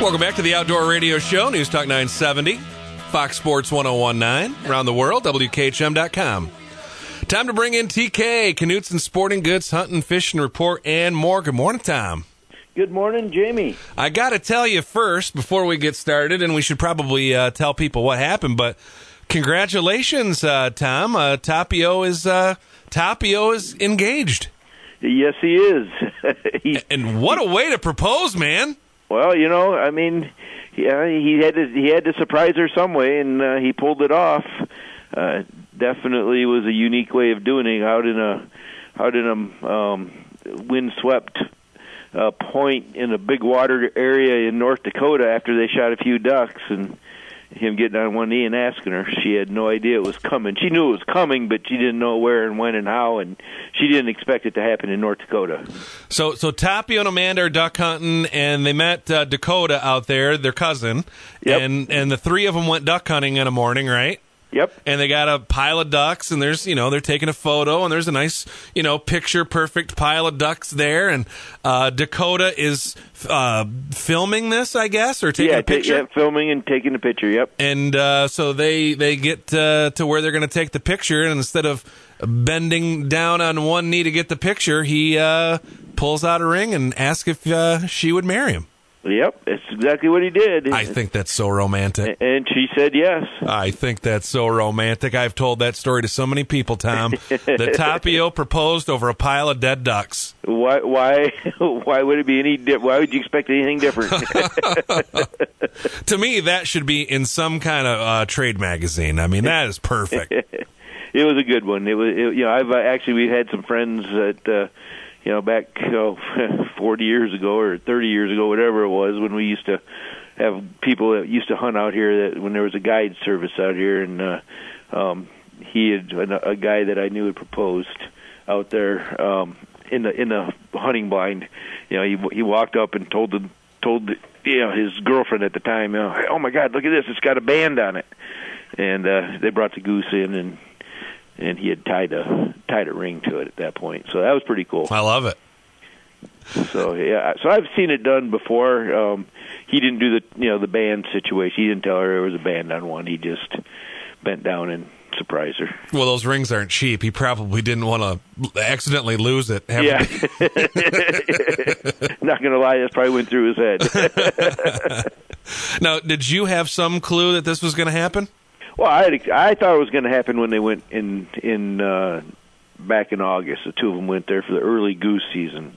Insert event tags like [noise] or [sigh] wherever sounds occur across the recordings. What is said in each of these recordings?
Welcome back to the Outdoor Radio Show, News Talk 970, Fox Sports 1019, around the world, WKHM.com. Time to bring in TK, Knutson Sporting Goods, Hunting, Fishing Report, and more. Good morning, Tom. Good morning, Jamie. I got to tell you first before we get started, and we should probably uh, tell people what happened, but congratulations, uh, Tom. Uh, Tapio is uh, Tapio is engaged. Yes, he is. [laughs] he, and what a way to propose, man! Well, you know, I mean, yeah, he had to he had to surprise her some way, and uh, he pulled it off. Uh, definitely was a unique way of doing it out in a out in a um, windswept uh, point in a big water area in North Dakota after they shot a few ducks and him getting on one knee and asking her. She had no idea it was coming. She knew it was coming, but she didn't know where and when and how, and she didn't expect it to happen in North Dakota. So, so Tapio and Amanda are duck hunting, and they met uh, Dakota out there, their cousin, Yep. and and the three of them went duck hunting in a morning, right? Yep. and they got a pile of ducks and there's you know they're taking a photo and there's a nice you know picture perfect pile of ducks there and uh, dakota is uh, filming this i guess or taking yeah, a picture Ta- yeah, filming and taking a picture. Yep. and uh, so they they get uh, to where they're going to take the picture and instead of bending down on one knee to get the picture he uh, pulls out a ring and asks if uh, she would marry him Yep. That's exactly what he did. i think that's so romantic and she said yes. I think that's so romantic. I've told that story to so many people, Tom. the [laughs] Tapio proposed over a pile of dead ducks. Why? Why? [laughs] Why would it be any? Di- why would you expect anything different? [laughs] To me, that should be in some kind of uh, trade magazine. I mean, that is perfect. it was a good one. It was. It, you know, I've uh, actually we've had some friends that. uh you know, back you know, [laughs] 40 years ago or 30 years ago, whatever it was, when we used to have people that used to hunt out here. That when there was a guide service out here, and uh, um, he had a, a guy that I knew had proposed out there um, in the in the hunting blind. You know, he he walked up and told the told the, you know his girlfriend at the time, you know, oh my God, look at this! It's got a band on it. And uh, they brought the goose in and and he had tied a tied a ring to it at that point. So that was pretty cool. I love it. So yeah, so I've seen it done before. Um, he didn't do the you know the band situation. He didn't tell her there was a band on one. He just bent down and surprised her. Well, those rings aren't cheap. He probably didn't want to accidentally lose it. Yeah, [laughs] not gonna lie, that probably went through his head. [laughs] Now, did you have some clue that this was going to happen? Well, I I thought it was going to happen when they went in in uh, back in August. The two of them went there for the early goose season.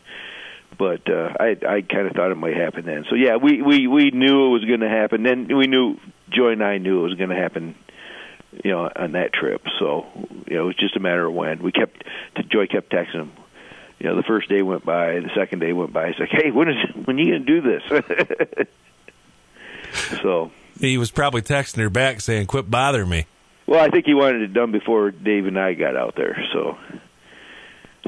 But uh, I I kind of thought it might happen then. So yeah, we we we knew it was going to happen. Then we knew Joy and I knew it was going to happen. You know, on that trip. So you know, it was just a matter of when. We kept Joy kept texting him. You know, the first day went by, the second day went by. He's like, "Hey, when is when are you going to do this?" [laughs] so He was probably texting her back saying, "Quit bothering me." Well, I think he wanted it done before Dave and I got out there. So,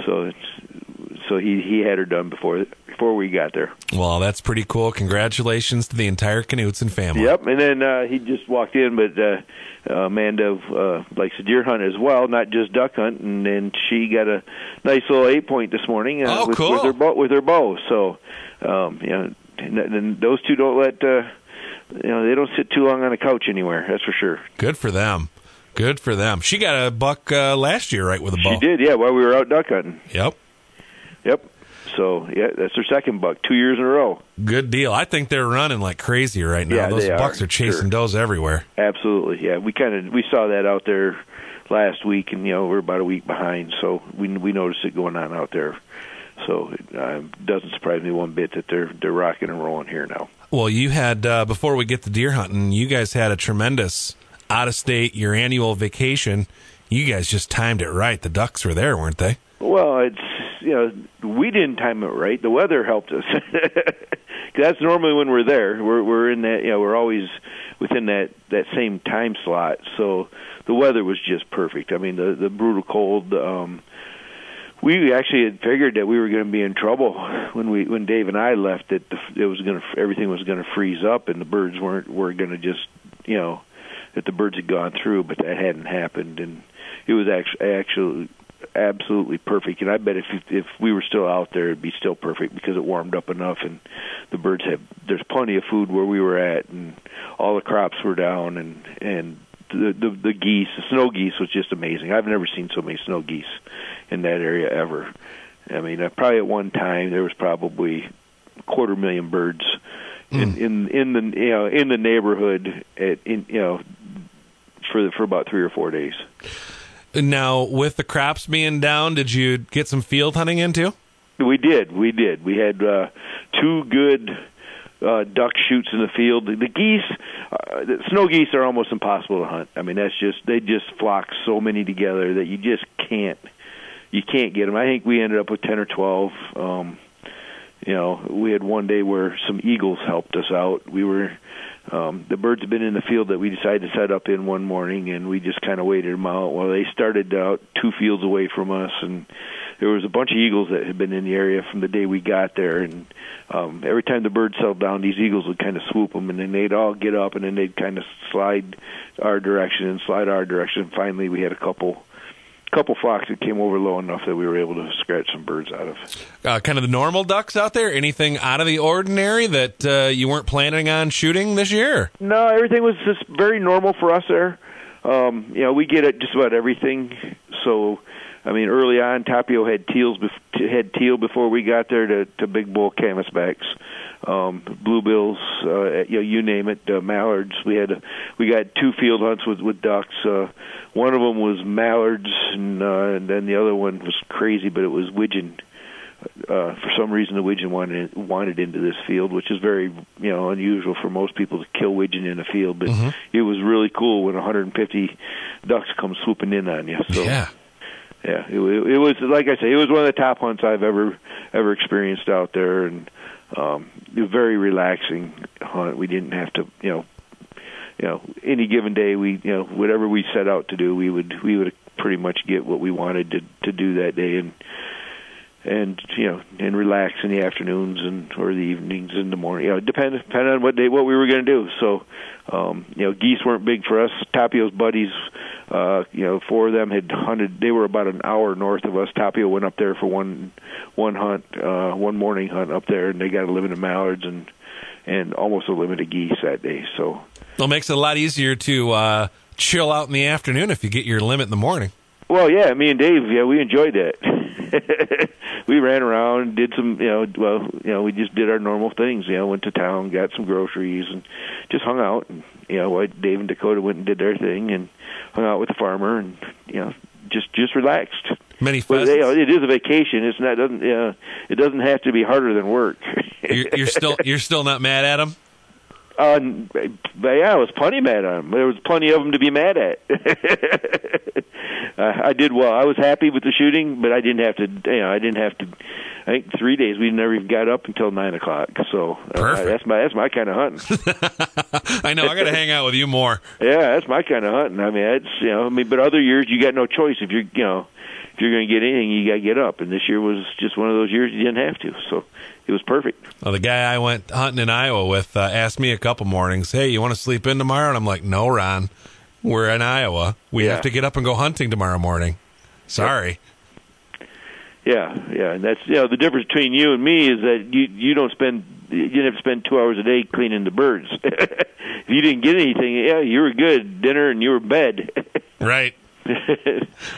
so it's, so he he had her done before before we got there. Well, that's pretty cool. Congratulations to the entire Knutson family. Yep. And then uh, he just walked in, but uh, Amanda uh, likes to deer hunt as well, not just duck hunt. And then she got a nice little eight point this morning uh, Oh, with, cool. with her bow. With her bow. So, um, you know, and those two don't let. Uh, you know, they don't sit too long on a couch anywhere. That's for sure. Good for them. Good for them. She got a buck uh, last year, right, with a bow. She did, yeah, while we were out duck hunting. Yep. Yep. So yeah, that's their second buck, two years in a row. Good deal. I think they're running like crazy right now. Yeah, Those they are, bucks are, chasing sure. does everywhere. Absolutely, yeah. We kind of we saw that out there last week, and you know we're about a week behind, so we we noticed it going on out there. So it uh, doesn't surprise me one bit that they're they're rocking and rolling here now. Well, you had uh, before we get to deer hunting, you guys had a tremendous out of state your annual vacation. You guys just timed it right. The ducks were there, weren't they? Well, it's you know we didn't time it right. The weather helped us. [laughs] that's normally when we're there. We're we're in that you know we're always within that that same time slot. So the weather was just perfect. I mean the the brutal cold. um we actually had figured that we were going to be in trouble when we when Dave and I left. That the, it was going to everything was going to freeze up and the birds weren't were going to just you know that the birds had gone through, but that hadn't happened, and it was actually actually absolutely perfect. And I bet if if we were still out there, it'd be still perfect because it warmed up enough, and the birds have. There's plenty of food where we were at, and all the crops were down, and and the the, the geese, the snow geese, was just amazing. I've never seen so many snow geese in that area ever. I mean, uh, probably at one time there was probably a quarter million birds in Mm. in in the you know in the neighborhood at in you know for for about three or four days. Now, with the crops being down, did you get some field hunting into? We did, we did. We had uh, two good uh, duck shoots in the field. The, the geese, uh, the snow geese, are almost impossible to hunt. I mean, that's just they just flock so many together that you just can't you can't get them. I think we ended up with ten or twelve. Um, you know, we had one day where some eagles helped us out. We were um, the birds had been in the field that we decided to set up in one morning, and we just kind of waited them out. Well, they started out two fields away from us, and there was a bunch of eagles that had been in the area from the day we got there. And um, every time the birds settled down, these eagles would kind of swoop them, and then they'd all get up, and then they'd kind of slide our direction and slide our direction. And finally, we had a couple couple flocks that came over low enough that we were able to scratch some birds out of. Uh, kind of the normal ducks out there? Anything out of the ordinary that uh, you weren't planning on shooting this year? No, everything was just very normal for us there. Um, you know, we get at just about everything. So, I mean, early on, Tapio had teals had teal before we got there to, to big bull canvasbacks, um, bluebills, uh, you know, you name it, uh, mallards. We had we got two field hunts with with ducks. Uh, one of them was mallards, and, uh, and then the other one was crazy, but it was widgeon uh, for some reason the widgeon wanted wanted into this field, which is very you know unusual for most people to kill widgeon in a field. But Mhm. it was really cool when 150 ducks come swooping in on you. So yeah. Yeah, it, it was like I say, it was one of the top hunts I've ever ever experienced out there, and um, very relaxing hunt. We didn't have to you know you know any given day we you know whatever we set out to do we would we would pretty much get what we wanted to to do that day and and you know and relax in the afternoons and or the evenings in the morning you know depend depend on what day what we were going to do so um you know geese weren't big for us tapio's buddies uh you know four of them had hunted they were about an hour north of us tapio went up there for one one hunt uh one morning hunt up there and they got a limit of mallards and and almost a limit of geese that day so Well, it makes it a lot easier to uh, chill out in the afternoon if you get your limit in the morning. Well, yeah, me and Dave, yeah, we enjoyed that. [laughs] we ran around, did some, you know, well, you know, we just did our normal things. You know, went to town, got some groceries, and just hung out. And you know, Dave and Dakota went and did their thing, and hung out with the farmer, and you know, just just relaxed. Many But pheasants. you know, it is a vacation. It's not doesn't you know, it doesn't have to be harder than work. you're, you're still [laughs] you're still not mad at them. Uh, yeah, I was plenty mad at him. There was plenty of them to be mad at. [laughs] uh, I did well. I was happy with the shooting, but I didn't have to. You know, I didn't have to. I think three days we never even got up until nine o'clock. So uh, that's my that's my kind of hunting. [laughs] I know. I got to hang out with you more. yeah, that's my kind of hunting. I mean, it's you know, I mean, but other years you got no choice. If you're you know, if you're going to get anything, you got to get up. And this year was just one of those years you didn't have to. So it was perfect. Well, the guy I went hunting in Iowa with uh, asked me a couple mornings, "Hey, you want to sleep in tomorrow?" And I'm like, "No, Ron. We're in Iowa. We Yeah. have to get up and go hunting tomorrow morning." Sorry. Yeah, yeah, and that's you know the difference between you and me is that you you don't spend you didn't have to spend two hours a day cleaning the birds. [laughs] if you didn't get anything, yeah, you were good dinner and you were bed. [laughs] Right.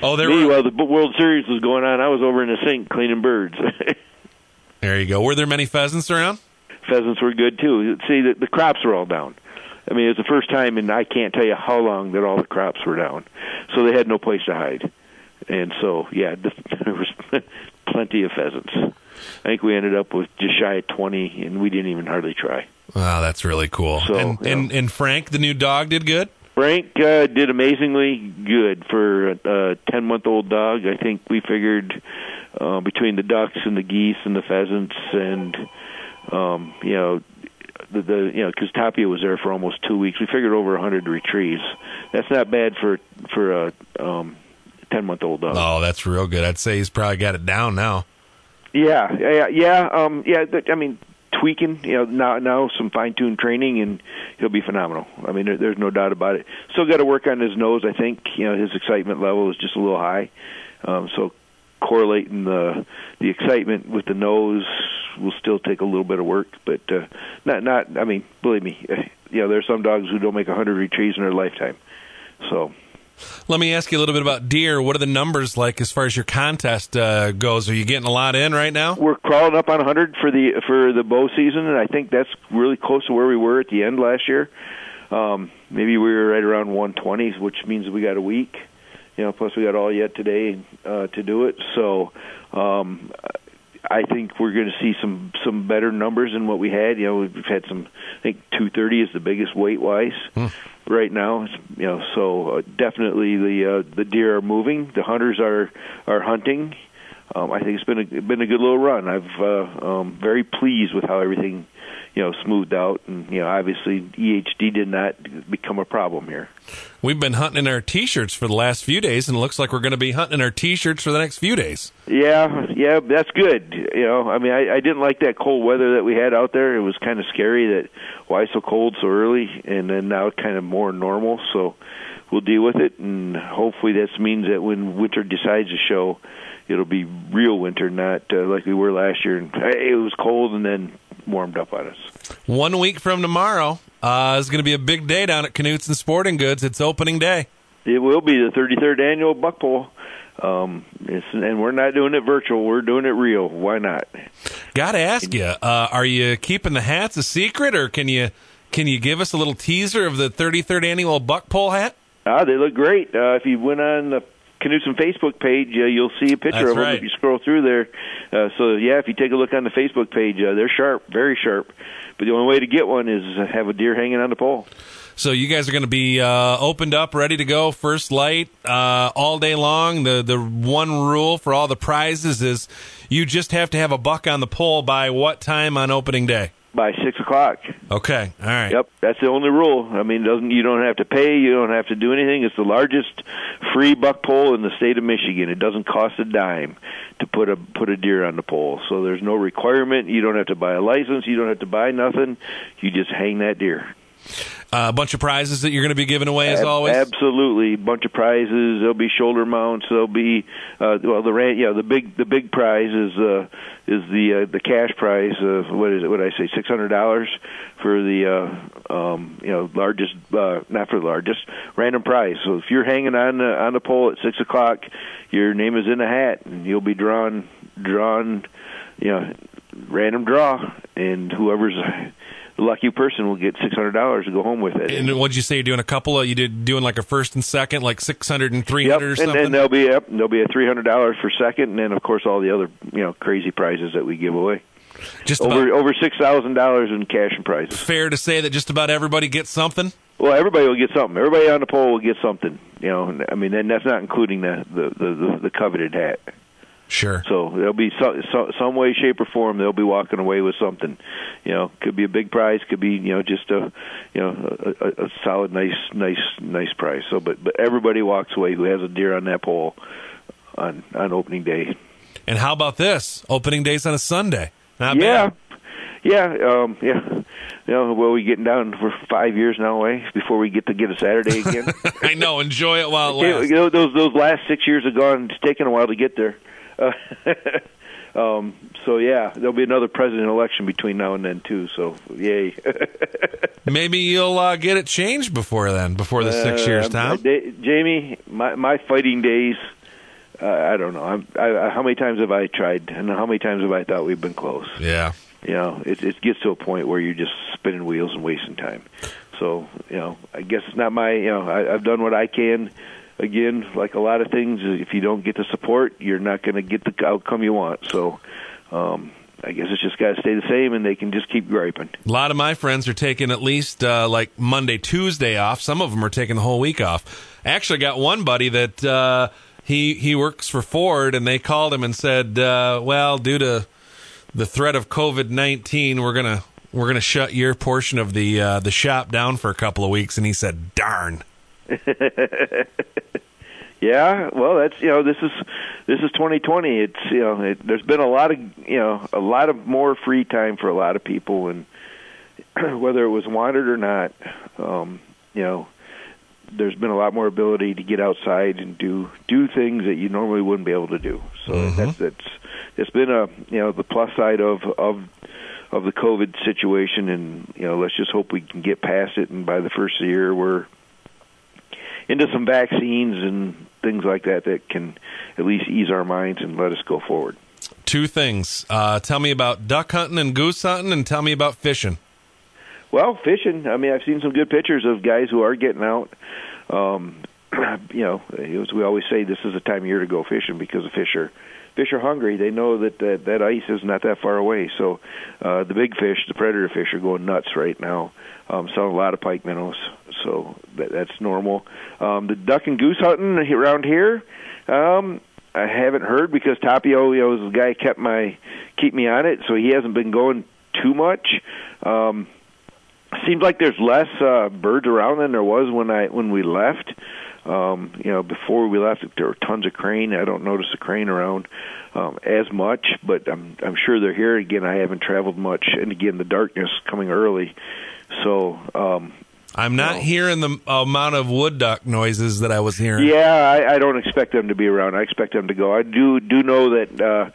Oh, there me, were. while the World Series was going on, I was over in the sink cleaning birds. [laughs] There you go. Were there many pheasants around? Pheasants were good too. See, the, the crops were all down. I mean, it was the first time, and I can't tell you how long that all the crops were down, so they had no place to hide. And so, yeah, [laughs] there was plenty of pheasants. I think we ended up with just shy of twenty, and we didn't even hardly try. Wow, that's really cool. So, and, yeah. and and Frank, the new dog, did good. Frank uh, did amazingly good for a ten-month-old dog. I think we figured uh, between the ducks and the geese and the pheasants, and um, you know, the, the you know, because Tapio was there for almost two weeks. We figured over a hundred retrieves. That's not bad for for a um, ten-month-old dog. Oh, that's real good. I'd say he's probably got it down now. Yeah, yeah, yeah. Um, yeah. I mean, tweaking. You know, now now some fine tuned training, and he'll be phenomenal. I mean, there, there's no doubt about it. Still got to work on his nose. I think you know his excitement level is just a little high. Um, so correlating the the excitement with the nose will still take a little bit of work, but uh, not not. I mean, believe me, [laughs] you know, there are some dogs who don't make a hundred retrieves in their lifetime. So let me ask you a little bit about deer. What are the numbers like as far as your contest uh, goes? Are you getting a lot in right now? We're crawling up on 100 for the for the bow season, and I think that's really close to where we were at the end last year. Um, maybe we were right around 120, which means we got a week. You know, plus we got all yet today uh, to do it. So um, I think we're going to see some some better numbers than what we had. You know, we've had some. I think 230 is the biggest weight wise hmm. right now. You know, so uh, definitely the uh, the deer are moving. The hunters are are hunting. Um, I think it's been a been a good little run. I've uh, um, very pleased with how everything you know smoothed out, and you know obviously EHD did not become a problem here. We've been hunting in our t-shirts for the last few days, and it looks like we're going to be hunting in our t-shirts for the next few days. Yeah, yeah, that's good. You know, I mean, I, I didn't like that cold weather that we had out there. It was kind of scary that why so cold so early, and then now kind of more normal. So we'll deal with it, and hopefully that means that when winter decides to show, it'll be real winter, not uh, like we were last year. And it was cold, and then warmed up on us. One week from tomorrow uh, is going to be a big day down at Knutson Sporting Goods. It's opening day. It will be the 33rd annual Buck Pull. Um, and we're not doing it virtual. We're doing it real. Why not? Got to ask you: uh, Are you keeping the hats a secret, or can you can you give us a little teaser of the 33rd annual Buck Pull hat? Ah, they look great. Uh, if you went on the Knutson Facebook page, uh, you'll see a picture That's of them right. if you scroll through there. Uh, so yeah, if you take a look on the Facebook page, uh, they're sharp, very sharp. But the only way to get one is have a deer hanging on the pole. So you guys are going to be uh, opened up, ready to go, first light uh, all day long. The the one rule for all the prizes is you just have to have a buck on the pole by what time on opening day? By six o'clock. Okay, all right. Yep, that's the only rule. I mean, doesn't you don't have to pay, you don't have to do anything. It's the largest free buck pole in the state of Michigan. It doesn't cost a dime to put a put a deer on the pole, so there's no requirement. You don't have to buy a license. You don't have to buy nothing. You just hang that deer. Uh, a bunch of prizes that you're going to be giving away as Ab- always. Absolutely, a bunch of prizes. There'll be shoulder mounts. There'll be uh, well, the ran- yeah, the big the big prize is uh, is the uh, the cash prize. of what is it? What did I say? Six hundred dollars for the uh, um, you know largest uh, not for the largest random prize. So if you're hanging on the on the pole at six o'clock, your name is in a hat, and you'll be drawn drawn, you know, random draw, and whoever's the lucky person will get six hundred dollars to go home with it. And what'd you say? You're doing a couple of you did doing like a first and second, like six hundred and three Yep, hundred or and then there'll be yep, there'll be a three hundred dollars for second, and then of course all the other you know crazy prizes that we give away. just about Over over six thousand dollars in cash and prizes. fair to say that just about everybody gets something. Well, everybody will get something. Everybody on the pole will get something. You know, and, I mean, and that's not including the the the, the, the coveted hat. Sure. So there'll be some, some some way, shape, or form they'll be walking away with something. You know, could be a big prize, could be you know just a you know a, a, a solid, nice, nice, nice prize. So, but but everybody walks away who has a deer on that pole on on opening day. And how about this? Opening days on a Sunday. Not yeah, bad. yeah, um, yeah. You know, well, we're getting down for five years now, away before we get to get a Saturday again. [laughs] I know. Enjoy it while it You lasts. know, those those last six years have gone. It's taken a while to get there. Uh, [laughs] um, so yeah, there'll be another president election between now and then too. So yay! [laughs] Maybe you'll uh, get it changed before then, before the six years, Uh, Tom. my day- Jamie, my my fighting days. Uh, I don't know. I'm, I, how many times have I tried, and how many times have I thought we've been close? Yeah. You know, it, it gets to a point where you're just spinning wheels and wasting time. So, you know, I guess it's not my. You know, I, I've done what I can. Again, like a lot of things, if you don't get the support, you're not going to get the outcome you want. So, um, I guess it's just got to stay the same, and they can just keep griping. A lot of my friends are taking at least uh, like Monday, Tuesday off. Some of them are taking the whole week off. I actually got one buddy that uh, he he works for Ford, and they called him and said, uh, "Well, due to the threat of COVID nineteen, we're gonna we're gonna shut your portion of the uh, the shop down for a couple of weeks." And he said, "Darn." [laughs] Yeah, well, that's you know this is this is 2020. It's you know it, there's been a lot of you know a lot of more free time for a lot of people, and [clears throat] whether it was wanted or not, um, you know there's been a lot more ability to get outside and do do things that you normally wouldn't be able to do. So Mhm. that's that's it's been a you know the plus side of of of the COVID situation, and you know let's just hope we can get past it, and by the first year we're into some vaccines and things like that that can at least ease our minds and let us go forward. Two things. Uh, tell me about duck hunting and goose hunting, and tell me about fishing. Well, fishing. I mean, I've seen some good pictures of guys who are getting out. Um, [clears throat] you know, as we always say, this is the time of year to go fishing because the fish are fish are hungry. They know that that, that ice is not that far away. So uh, the big fish, the predator fish, are going nuts right now. Um, selling a lot of pike minnows, so that, that's normal. Um, the duck and goose hunting around here, um, I haven't heard because Tapio, know, the guy kept my keep me on it, so he hasn't been going too much. Um, seems like there's less uh, birds around than there was when I when we left. Um, you know, before we left, there were tons of crane. I don't notice a crane around um, as much, but I'm I'm sure they're here. Again, I haven't traveled much, and again, the darkness coming early, so um, I'm not No. hearing the amount of wood duck noises that I was hearing. Yeah, I, I don't expect them to be around. I expect them to go. I do do know that uh,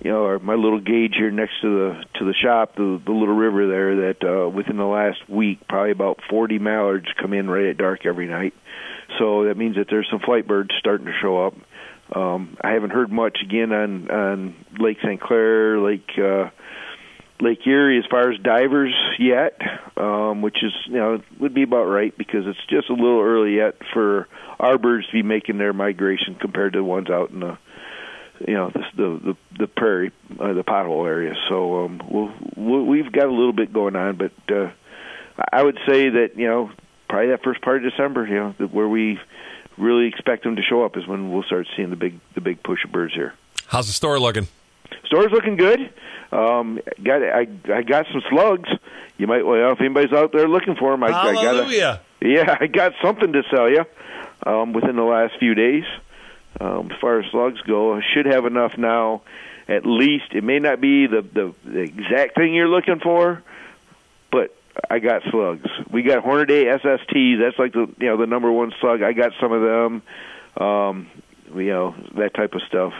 you know our, my little gauge here next to the to the shop, the the little river there. That uh, within the last week, probably about 40 mallards come in right at dark every night. So that means that there's some flight birds starting to show up. Um, I haven't heard much again on on Lake St. Clair, Lake. Uh, Lake Erie as far as divers yet, um, which is you know would be about right because it's just a little early yet for our birds to be making their migration compared to the ones out in the you know the the the, the prairie, uh, the pothole area. So um, we'll, we'll, we've got a little bit going on, but uh, I would say that you know probably that first part of December, you know, where we really expect them to show up is when we'll start seeing the big the big push of birds here. How's the store looking? Store's looking good. Um, got I I got some slugs. You might well if anybody's out there looking for them. I, I got a, Hallelujah. yeah, [laughs] I got something to sell you um, within the last few days. Um, as far as slugs go, I should have enough now. At least it may not be the, the the exact thing you're looking for, but I got slugs. We got Hornady SSTs. That's like the you know the number one slug. I got some of them. Um, you know that type of stuff.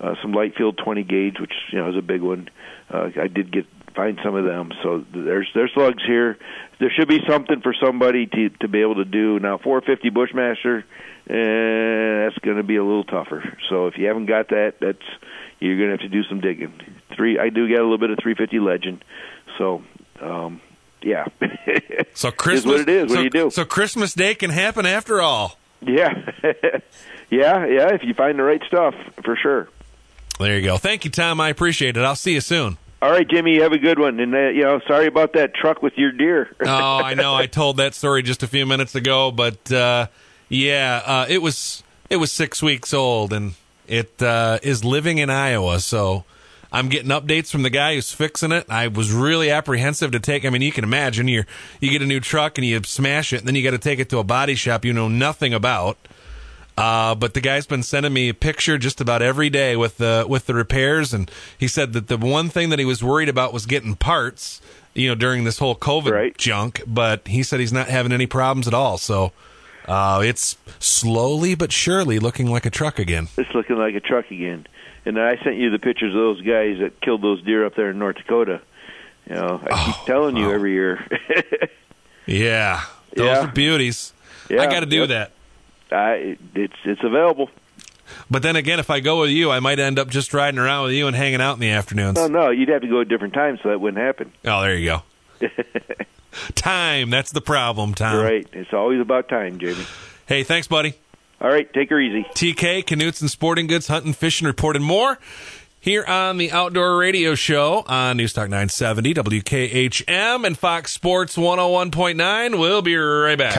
Uh, some light field 20 gauge, which you know is a big one. Uh, I did get find some of them. So there's there's slugs here. There should be something for somebody to to be able to do. Now 450 Bushmaster, eh, that's going to be a little tougher. So if you haven't got that, that's you're going to have to do some digging. Three, I do get a little bit of 350 Legend. So um, yeah, [laughs] So Christmas. is what it is. What so, do you do? So Christmas Day can happen after all. yeah, [laughs] yeah, yeah. If you find the right stuff, for sure. There you go. Thank you, Tom. I appreciate it. I'll see you soon. All right, Jimmy, have a good one. And uh, you know, sorry about that truck with your deer. [laughs] oh, I know. I told that story just a few minutes ago, but uh, yeah, uh, it was it was six weeks old, and it uh, is living in Iowa. So I'm getting updates from the guy who's fixing it. I was really apprehensive to take. I mean, you can imagine you you get a new truck and you smash it, and then you got to take it to a body shop you know nothing about. Uh, but the guy's been sending me a picture just about every day with the with the repairs, and he said that the one thing that he was worried about was getting parts, you know, during this whole COVID Right. junk. But he said he's not having any problems at all. So uh, it's slowly but surely looking like a truck again. it's looking like a truck again. And I sent you the pictures of those guys that killed those deer up there in North Dakota. You know, I keep Oh, telling you wow. every year. [laughs] Yeah, those Yeah. are beauties. Yeah, I got to do yep. that. I, it's it's available. But then again, if I go with you, I might end up just riding around with you and hanging out in the afternoons. No, no, you'd have to go at different times so that wouldn't happen. Oh, there you go. [laughs] Time. That's the problem, Time, right. It's always about time, Jamie. Hey, thanks, buddy. All right, take her easy. TK, Knutson Sporting Goods, Hunting, Fishing, Report, and more here on the Outdoor Radio Show on Newstalk 970 WKHM, and Fox Sports 101.9. We'll be right back.